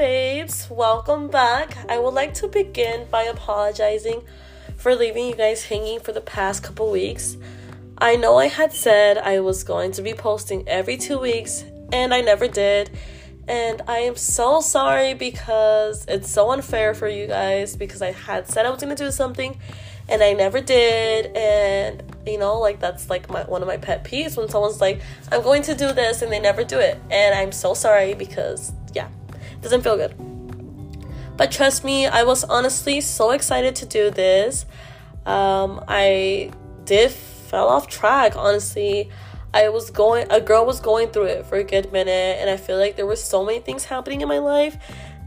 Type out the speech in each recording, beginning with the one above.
babes, welcome back. I would like to begin by apologizing for leaving you guys hanging for the past couple weeks. I know I had said I was going to be posting every two weeks, and I never did. And I am so sorry because it's so unfair for you guys because I had said I was going to do something and I never did. And you know, like that's like my one of my pet peeves when someone's like, I'm going to do this and they never do it. And I'm so sorry because doesn't feel good. But trust me, I was honestly so excited to do this. Um, I did fell off track, honestly. I was going, a girl was going through it for a good minute, and I feel like there were so many things happening in my life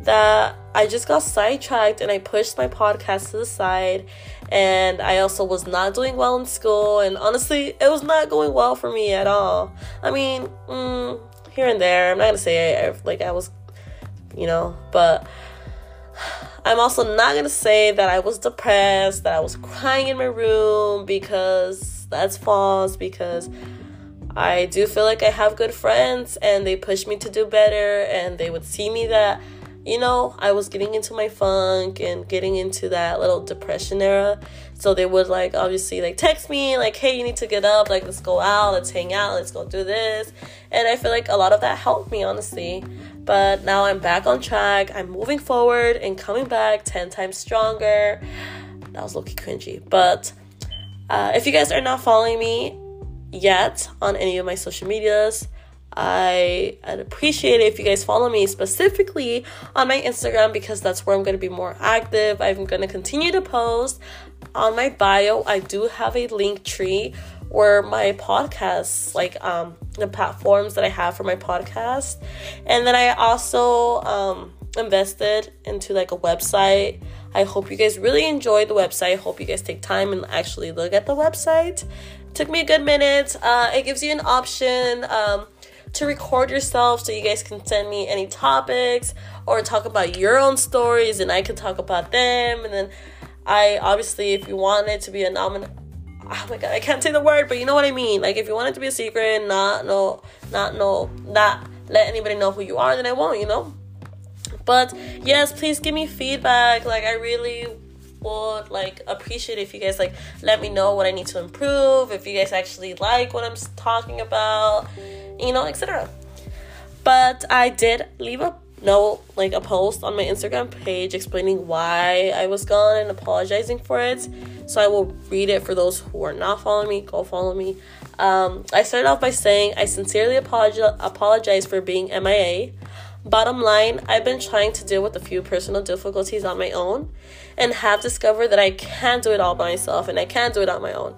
that I just got sidetracked and I pushed my podcast to the side. And I also was not doing well in school, and honestly, it was not going well for me at all. I mean, mm, here and there, I'm not gonna say I, like I was, you know, but I'm also not gonna say that I was depressed, that I was crying in my room because that's false because I do feel like I have good friends and they push me to do better and they would see me that you know, I was getting into my funk and getting into that little depression era. So they would like obviously like text me like, "Hey, you need to get up. Like, let's go out. Let's hang out. Let's go do this." And I feel like a lot of that helped me honestly. But now I'm back on track. I'm moving forward and coming back 10 times stronger. That was looking cringy. But uh, if you guys are not following me yet on any of my social medias, I, would appreciate it if you guys follow me specifically on my Instagram because that's where I'm going to be more active. I'm going to continue to post. On my bio, I do have a Linktree where my podcasts, like um, the platforms that I have for my podcast, and then I also um, invested into like a website. I hope you guys really enjoyed the website. I hope you guys take time and actually look at the website. Took me a good minute. Uh, it gives you an option. Um, to record yourself so you guys can send me any topics or talk about your own stories and I can talk about them. And then I obviously, if you want it to be a nomin, oh my god, I can't say the word, but you know what I mean. Like if you want it to be a secret, not no, not no, not let anybody know who you are, then I won't. You know. But yes, please give me feedback. Like I really would like appreciate if you guys like let me know what I need to improve. If you guys actually like what I'm talking about you know, etc. But I did leave a note, like a post on my Instagram page explaining why I was gone and apologizing for it. So I will read it for those who are not following me. Go follow me. Um, I started off by saying I sincerely apologize, apologize for being MIA. Bottom line, I've been trying to deal with a few personal difficulties on my own and have discovered that I can't do it all by myself and I can't do it on my own.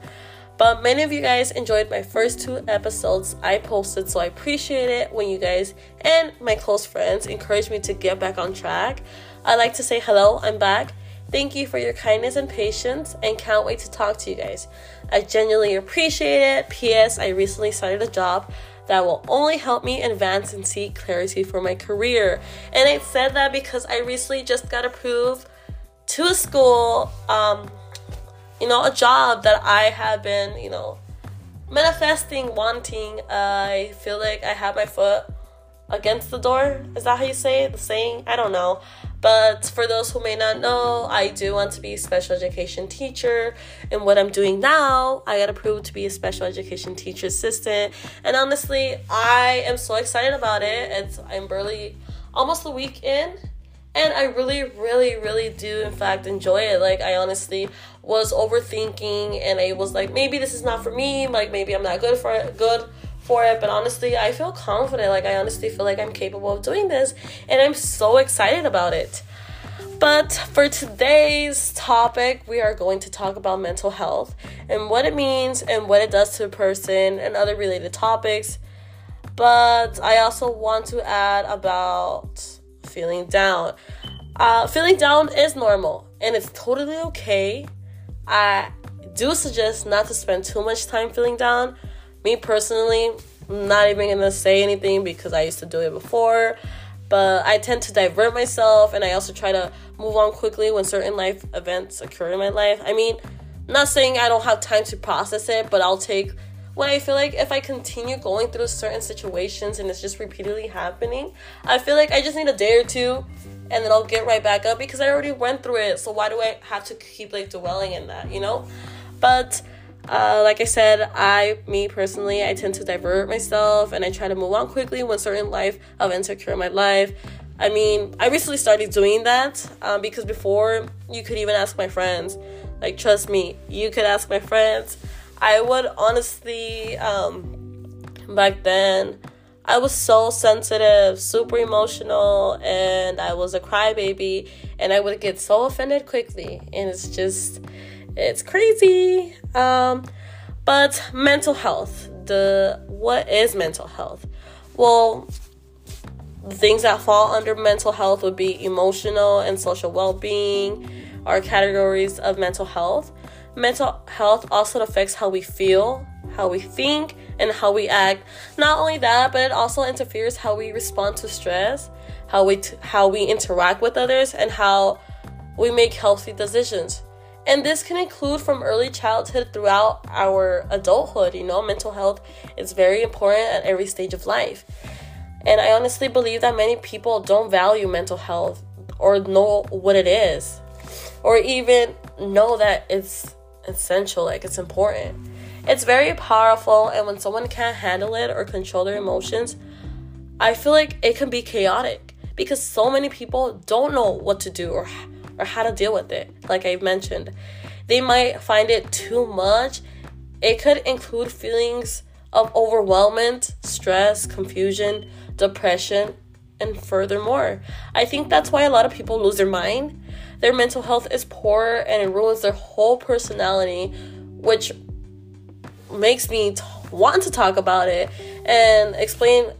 But many of you guys enjoyed my first two episodes I posted, so I appreciate it when you guys and my close friends encourage me to get back on track. I like to say hello, I'm back. Thank you for your kindness and patience, and can't wait to talk to you guys. I genuinely appreciate it. P.S. I recently started a job that will only help me advance and seek clarity for my career. And I said that because I recently just got approved to a school. Um, you know, a job that I have been, you know, manifesting, wanting. I feel like I have my foot against the door. Is that how you say it? The saying? I don't know. But for those who may not know, I do want to be a special education teacher. And what I'm doing now, I got approved to be a special education teacher assistant. And honestly, I am so excited about it. It's I'm barely almost a week in and I really, really, really do, in fact, enjoy it. Like, I honestly was overthinking, and I was like, maybe this is not for me. Like, maybe I'm not good for it. Good for it. But honestly, I feel confident. Like, I honestly feel like I'm capable of doing this, and I'm so excited about it. But for today's topic, we are going to talk about mental health and what it means and what it does to a person and other related topics. But I also want to add about feeling down. Uh, feeling down is normal and it's totally okay. I do suggest not to spend too much time feeling down. Me personally, I'm not even gonna say anything because I used to do it before. But I tend to divert myself and I also try to move on quickly when certain life events occur in my life. I mean, not saying I don't have time to process it, but I'll take when I feel like if I continue going through certain situations and it's just repeatedly happening, I feel like I just need a day or two and then I'll get right back up because I already went through it. So why do I have to keep like dwelling in that, you know? But uh, like I said, I, me personally, I tend to divert myself and I try to move on quickly when certain life events occur in my life. I mean, I recently started doing that um, because before you could even ask my friends. Like, trust me, you could ask my friends. I would honestly, um, back then, I was so sensitive, super emotional, and I was a crybaby, and I would get so offended quickly. And it's just, it's crazy. Um, but mental health, the what is mental health? Well, things that fall under mental health would be emotional and social well-being are categories of mental health. Mental health also affects how we feel, how we think, and how we act. Not only that, but it also interferes how we respond to stress, how we t- how we interact with others, and how we make healthy decisions. And this can include from early childhood throughout our adulthood. You know, mental health is very important at every stage of life. And I honestly believe that many people don't value mental health or know what it is, or even know that it's essential, like it's important. It's very powerful, and when someone can't handle it or control their emotions, I feel like it can be chaotic because so many people don't know what to do or or how to deal with it. Like I've mentioned, they might find it too much. It could include feelings of overwhelmment, stress, confusion, depression, and furthermore. I think that's why a lot of people lose their mind. Their mental health is poor and it ruins their whole personality, which makes me t- want to talk about it and explain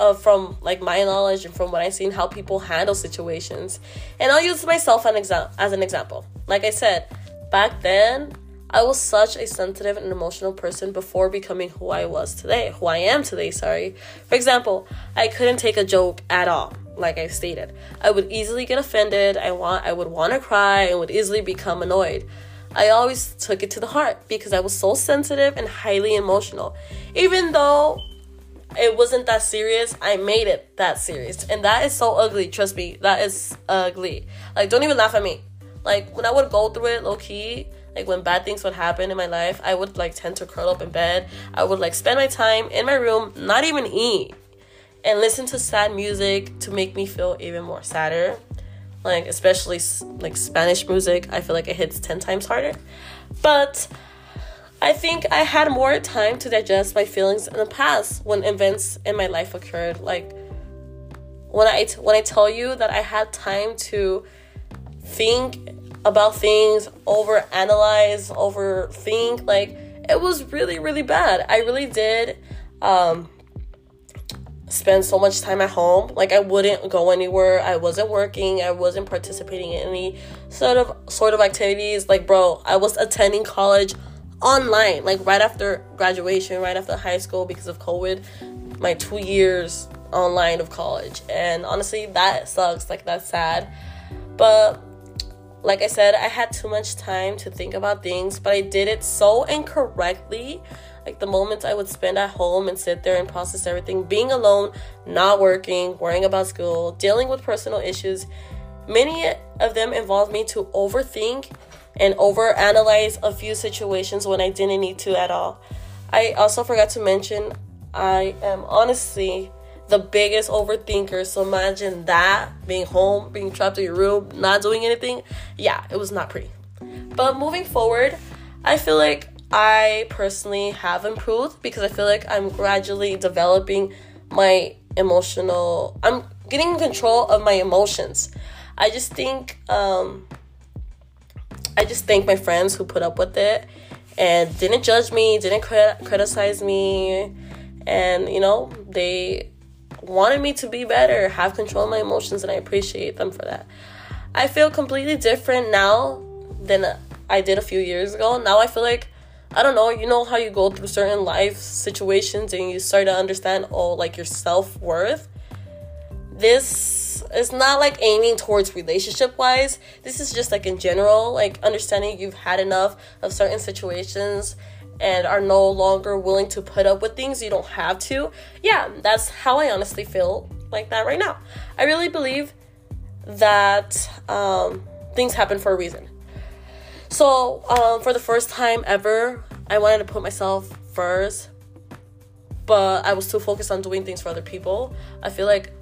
uh, from like my knowledge and from what I've seen how people handle situations. And I'll use myself an exa- as an example. Like I said, back then I was such a sensitive and emotional person before becoming who I was today, who I am today, sorry. For example, I couldn't take a joke at all, like I stated. I would easily get offended, I want I would want to cry and would easily become annoyed. I always took it to the heart because I was so sensitive and highly emotional. Even though it wasn't that serious, I made it that serious. And that is so ugly, trust me. That is ugly. Like don't even laugh at me. Like when I would go through it low key, like when bad things would happen in my life, I would like tend to curl up in bed. I would like spend my time in my room, not even eat, and listen to sad music to make me feel even more sadder. Like especially like Spanish music, I feel like it hits 10 times harder. But I think I had more time to digest my feelings in the past when events in my life occurred. Like when I when I tell you that I had time to think about things, over analyze, overthink. Like it was really, really bad. I really did um, spend so much time at home. Like I wouldn't go anywhere. I wasn't working. I wasn't participating in any sort of sort of activities. Like bro, I was attending college online, like right after graduation, right after high school because of COVID. My two years online of college. And honestly, that sucks. Like that's sad. But like I said, I had too much time to think about things, but I did it so incorrectly. Like the moments I would spend at home and sit there and process everything, being alone, not working, worrying about school, dealing with personal issues, many of them involved me to overthink and overanalyze a few situations when I didn't need to at all. I also forgot to mention I am honestly the biggest overthinker. So imagine that being home, being trapped in your room, not doing anything. Yeah, it was not pretty. But moving forward, I feel like I personally have improved because I feel like I'm gradually developing my emotional, I'm getting control of my emotions. I just think, um, I just thank my friends who put up with it and didn't judge me, didn't crit- criticize me, and you know, they wanted me to be better, have control of my emotions, and I appreciate them for that. I feel completely different now than I did a few years ago. Now I feel like I don't know, you know how you go through certain life situations and you start to understand oh like your self-worth. This is not like aiming towards relationship wise. This is just like in general, like understanding you've had enough of certain situations and are no longer willing to put up with things you don't have to. Yeah, that's how I honestly feel like that right now. I really believe that um, things happen for a reason. So, um, for the first time ever, I wanted to put myself first, but I was too focused on doing things for other people. I feel like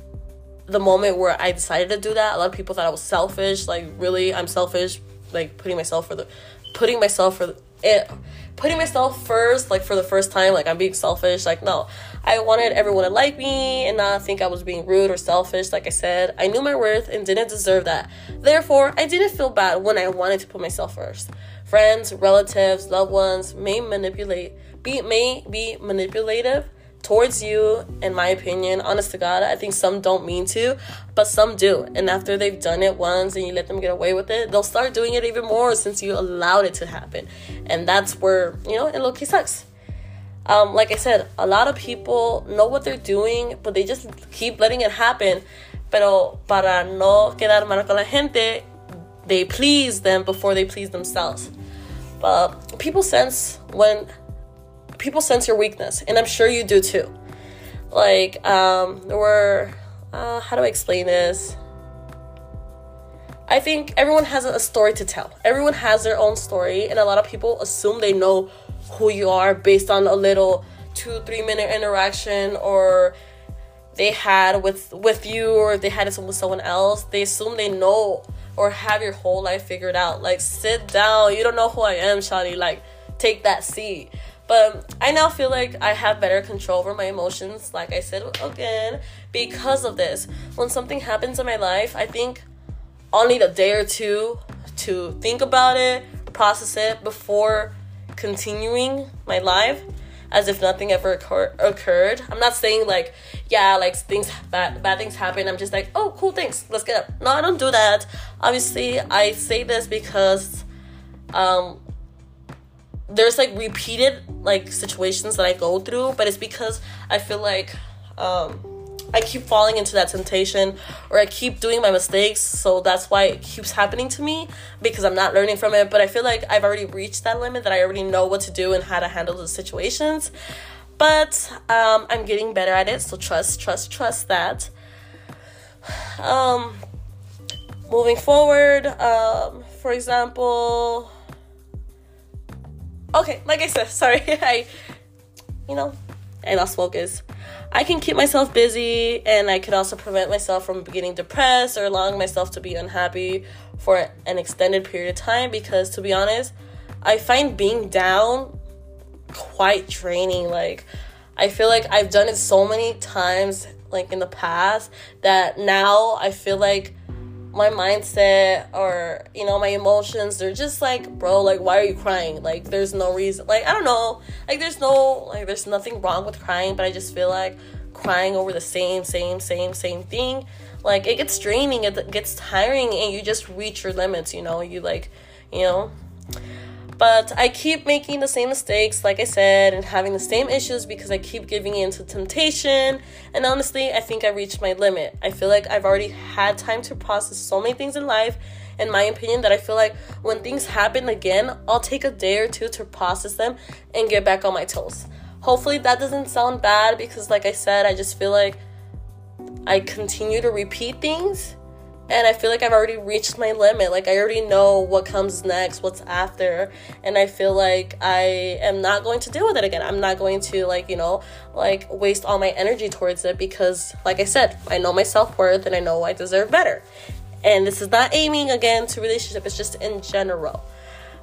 the moment where I decided to do that, a lot of people thought I was selfish. Like, really, I'm selfish. Like, putting myself for the, putting myself for the, it, putting myself first, like for the first time, like I'm being selfish. Like, no, I wanted everyone to like me and not think I was being rude or selfish. Like I said, I knew my worth and didn't deserve that. Therefore, I didn't feel bad when I wanted to put myself first. Friends, relatives, loved ones may manipulate, be may be manipulative towards you, in my opinion. Honest to God, I think some don't mean to, but some do. And after they've done it once and you let them get away with it, they'll start doing it even more since you allowed it to happen. And that's where, you know, it low key sucks. Um, like I said, a lot of people know what they're doing, but they just keep letting it happen. Pero para no quedar mal con la gente, they please them before they please themselves. But people sense when people sense your weakness, and I'm sure you do too. Like, um, there were, uh, how do I explain this? I think everyone has a story to tell. Everyone has their own story, and a lot of people assume they know who you are based on a little two, three minute interaction or they had with with you or they had it with someone else. They assume they know or have your whole life figured out. Like sit down. You don't know who I am, Shani. Like take that seat. But I now feel like I have better control over my emotions, like I said again, because of this. When something happens in my life, I think I'll need a day or two to think about it, process it before continuing my life as if nothing ever occur- occurred. I'm not saying like, yeah, like things bad bad things happen. I'm just like, oh, cool, thanks. Let's get up. No, I don't do that. Obviously, I say this because um there's like repeated like situations that I go through, but it's because I feel like um, I keep falling into that temptation or I keep doing my mistakes, so that's why it keeps happening to me because I'm not learning from it. But I feel like I've already reached that limit that I already know what to do and how to handle the situations. But um, I'm getting better at it, so trust, trust, trust that. Um, moving forward, um, for example, okay, like I said, sorry, I, you know, I lost focus. I can keep myself busy and I could also prevent myself from getting depressed or allowing myself to be unhappy for an extended period of time because, to be honest, I find being down quite draining. Like, I feel like I've done it so many times, like in the past, that now I feel like my mindset or you know my emotions they're just like bro like why are you crying? Like there's no reason like i don't know. Like there's no like there's nothing wrong with crying but i just feel like crying over the same same same same thing like it gets draining it gets tiring and you just reach your limits you know? You like you know but I keep making the same mistakes, like I said, and having the same issues because I keep giving in to temptation. And honestly, I think I reached my limit. I feel like I've already had time to process so many things in life, in my opinion, that I feel like when things happen again, I'll take a day or two to process them and get back on my toes. Hopefully, that doesn't sound bad because, like I said, I just feel like I continue to repeat things and I feel like I've already reached my limit. Like I already know what comes next, what's after, and I feel like I am not going to deal with it again. I'm not going to like, you know, like waste all my energy towards it because like I said, I know my self-worth and I know I deserve better. And this is not aiming again to relationship, it's just in general.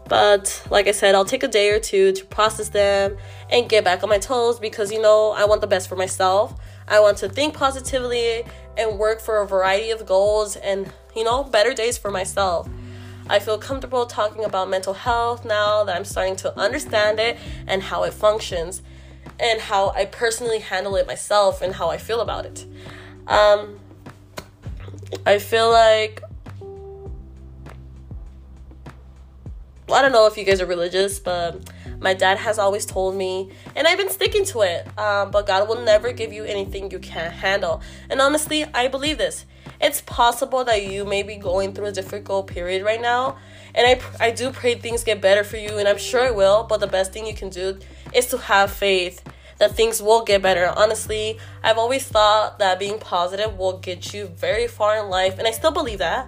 But like I said, I'll take a day or two to process them and get back on my toes because you know, I want the best for myself. I want to think positively and work for a variety of goals and, you know, better days for myself. I feel comfortable talking about mental health now that I'm starting to understand it and how it functions and how I personally handle it myself and how I feel about it. Um, I feel like I don't know if you guys are religious, but my dad has always told me, and I've been sticking to it. Um, but God will never give you anything you can't handle. And honestly, I believe this. it's possible that you may be going through a difficult period right now. And I, I do pray things get better for you, and I'm sure it will. But the best thing you can do is to have faith that things will get better. Honestly, I've always thought that being positive will get you very far in life, and I still believe that.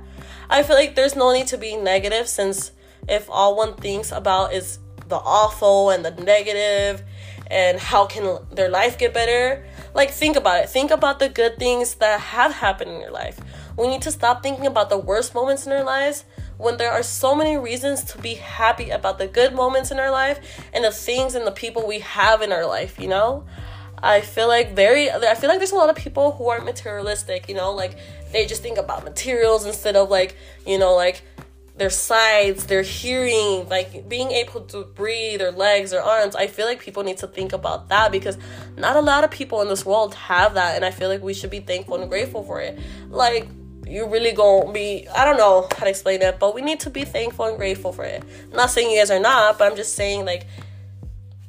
I feel like there's no need to be negative since if all one thinks about is the awful and the negative and how can their life get better, like think about it. Think about the good things that have happened in your life. We need to stop thinking about the worst moments in our lives when there are so many reasons to be happy about the good moments in our life and the things and the people we have in our life, you know? I feel like very I feel like there's a lot of people who aren't materialistic, you know, like they just think about materials instead of like, you know, like their sides, their hearing, like being able to breathe, their legs, their arms. I feel like people need to think about that because not a lot of people in this world have that and I feel like we should be thankful and grateful for it. Like you really gonna be I don't know how to explain it, but we need to be thankful and grateful for it. I'm not saying you guys are not, but I'm just saying like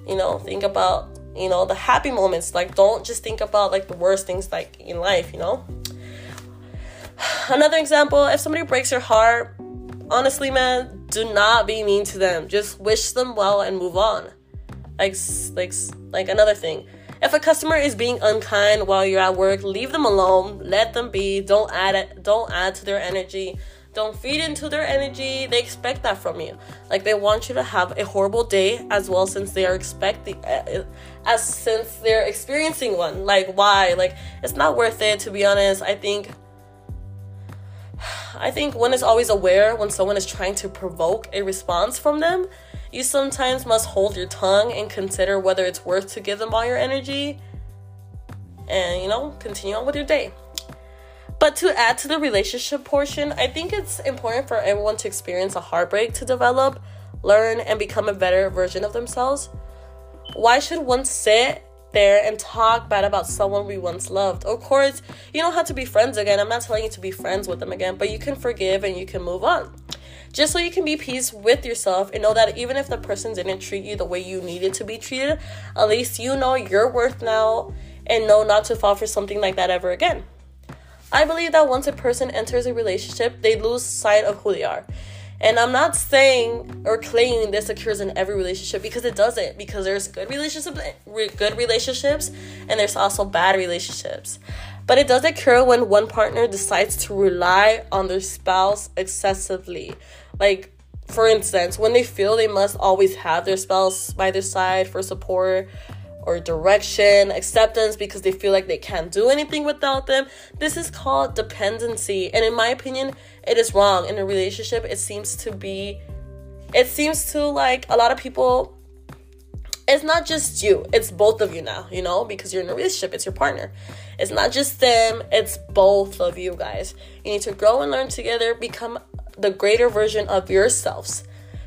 you know, think about, you know, the happy moments. Like don't just think about like the worst things like in life, you know? Another example, if somebody breaks your heart, honestly, man, do not be mean to them. Just wish them well and move on. Like like like another thing if a customer is being unkind while you're at work, leave them alone. Let them be. Don't add it. Don't add to their energy. Don't feed into their energy. They expect that from you. Like they want you to have a horrible day as well, since they are expecting, uh, as since they're experiencing one. Like why? Like it's not worth it. To be honest, I think. I think one is always aware when someone is trying to provoke a response from them you sometimes must hold your tongue and consider whether it's worth to give them all your energy and, you know, continue on with your day. But to add to the relationship portion, I think it's important for everyone to experience a heartbreak to develop, learn, and become a better version of themselves. Why should one sit there and talk bad about someone we once loved? Of course, you don't have to be friends again. I'm not telling you to be friends with them again, but you can forgive and you can move on just so you can be peace with yourself and know that even if the person didn't treat you the way you needed to be treated, at least you know your worth now and know not to fall for something like that ever again. I believe that once a person enters a relationship, they lose sight of who they are. And I'm not saying or claiming this occurs in every relationship because it doesn't. Because there's good relationships, good relationships, and there's also bad relationships. But it does occur when one partner decides to rely on their spouse excessively. Like, for instance, when they feel they must always have their spouse by their side for support or direction, acceptance because they feel like they can't do anything without them. This is called dependency. And in my opinion, it is wrong. In a relationship, it seems to be, it seems to like a lot of people it's not just you, it's both of you now, you know, because you're in a relationship, it's your partner. It's not just them, it's both of you guys. You need to grow and learn together, become the greater version of yourselves.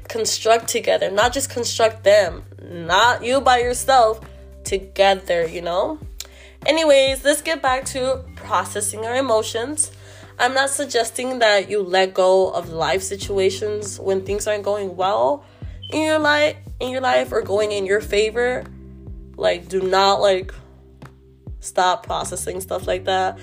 Construct together, not just construct them, not you by yourself, together, you know? Anyways, let's get back to processing our emotions. I'm not suggesting that you let go of life situations when things aren't going well in your life in your life or going in your favor like do not like stop processing stuff like that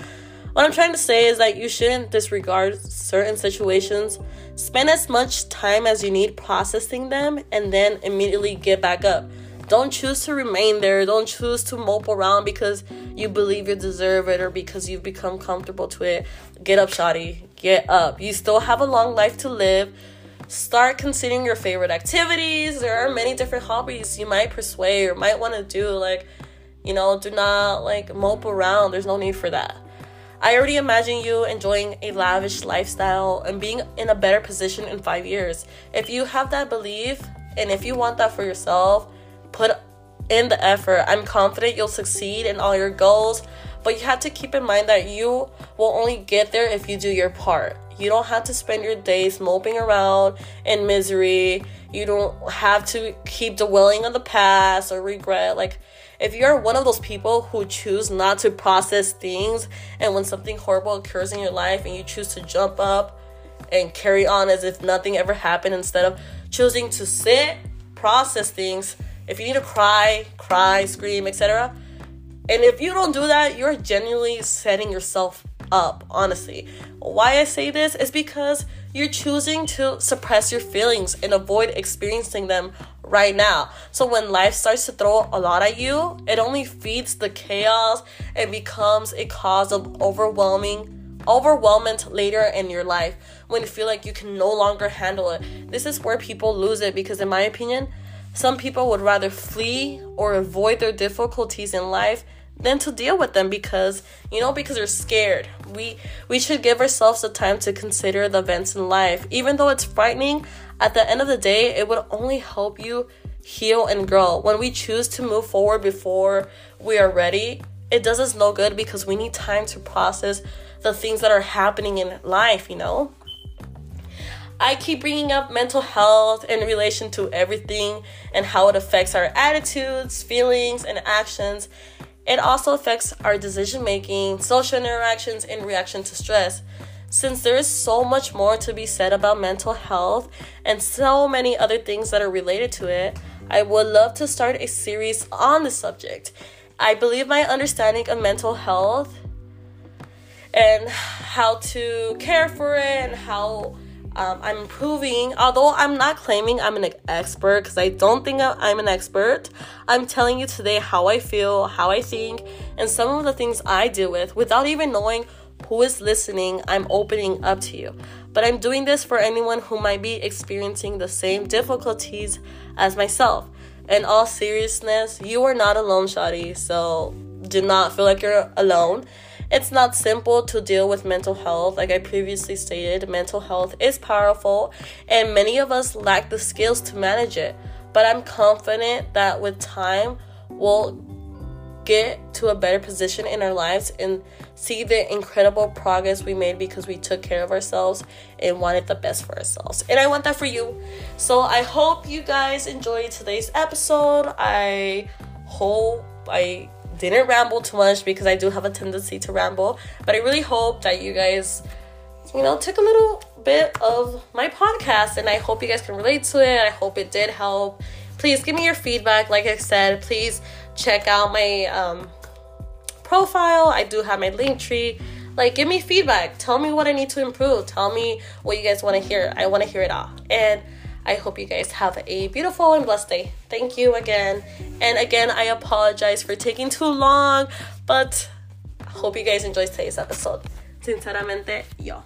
what i'm trying to say is that you shouldn't disregard certain situations spend as much time as you need processing them and then immediately get back up don't choose to remain there don't choose to mope around because you believe you deserve it or because you've become comfortable to it get up shoddy get up you still have a long life to live start considering your favorite activities. There are many different hobbies you might persuade or might want to do. Like, you know, do not like mope around. There's no need for that. I already imagine you enjoying a lavish lifestyle and being in a better position in five years. If you have that belief and if you want that for yourself, put in the effort. I'm confident you'll succeed in all your goals, but you have to keep in mind that you will only get there if you do your part. You don't have to spend your days moping around in misery. You don't have to keep dwelling on the past or regret. Like, if you're one of those people who choose not to process things, and when something horrible occurs in your life and you choose to jump up and carry on as if nothing ever happened instead of choosing to sit, process things, if you need to cry, cry, scream, etc. And if you don't do that, you're genuinely setting yourself up, honestly. Why I say this is because you're choosing to suppress your feelings and avoid experiencing them right now. So when life starts to throw a lot at you, it only feeds the chaos and becomes a cause of overwhelming overwhelmment later in your life when you feel like you can no longer handle it. This is where people lose it because in my opinion, some people would rather flee or avoid their difficulties in life than to deal with them because you know because they're scared. We we should give ourselves the time to consider the events in life. Even though it's frightening, at the end of the day, it would only help you heal and grow. When we choose to move forward before we are ready, it does us no good because we need time to process the things that are happening in life, you know? I keep bringing up mental health in relation to everything and how it affects our attitudes, feelings, and actions. It also affects our decision making, social interactions, and reaction to stress. Since there is so much more to be said about mental health and so many other things that are related to it, I would love to start a series on the subject. I believe my understanding of mental health and how to care for it and how um, I'm improving. Although I'm not claiming I'm an expert because I don't think I'm an expert, I'm telling you today how I feel, how I think, and some of the things I deal with without even knowing who is listening. I'm opening up to you. But I'm doing this for anyone who might be experiencing the same difficulties as myself. In all seriousness, you are not alone, Shadi. So do not feel like you're alone. It's not simple to deal with mental health. Like I previously stated, mental health is powerful, and many of us lack the skills to manage it. But I'm confident that with time, we'll get to a better position in our lives and see the incredible progress we made because we took care of ourselves and wanted the best for ourselves. And I want that for you. So I hope you guys enjoyed today's episode. I hope I didn't ramble too much because I do have a tendency to ramble. But I really hope that you guys, you know, took a little bit of my podcast and I hope you guys can relate to it. I hope it did help. Please give me your feedback. Like I said, please check out my um, profile. I do have my Linktree. Like, give me feedback. Tell me what I need to improve. Tell me what you guys want to hear. I want to hear it all. And I hope you guys have a beautiful and blessed day. Thank you again. And again, I apologize for taking too long, but hope you guys enjoyed today's episode. Sinceramente, yo.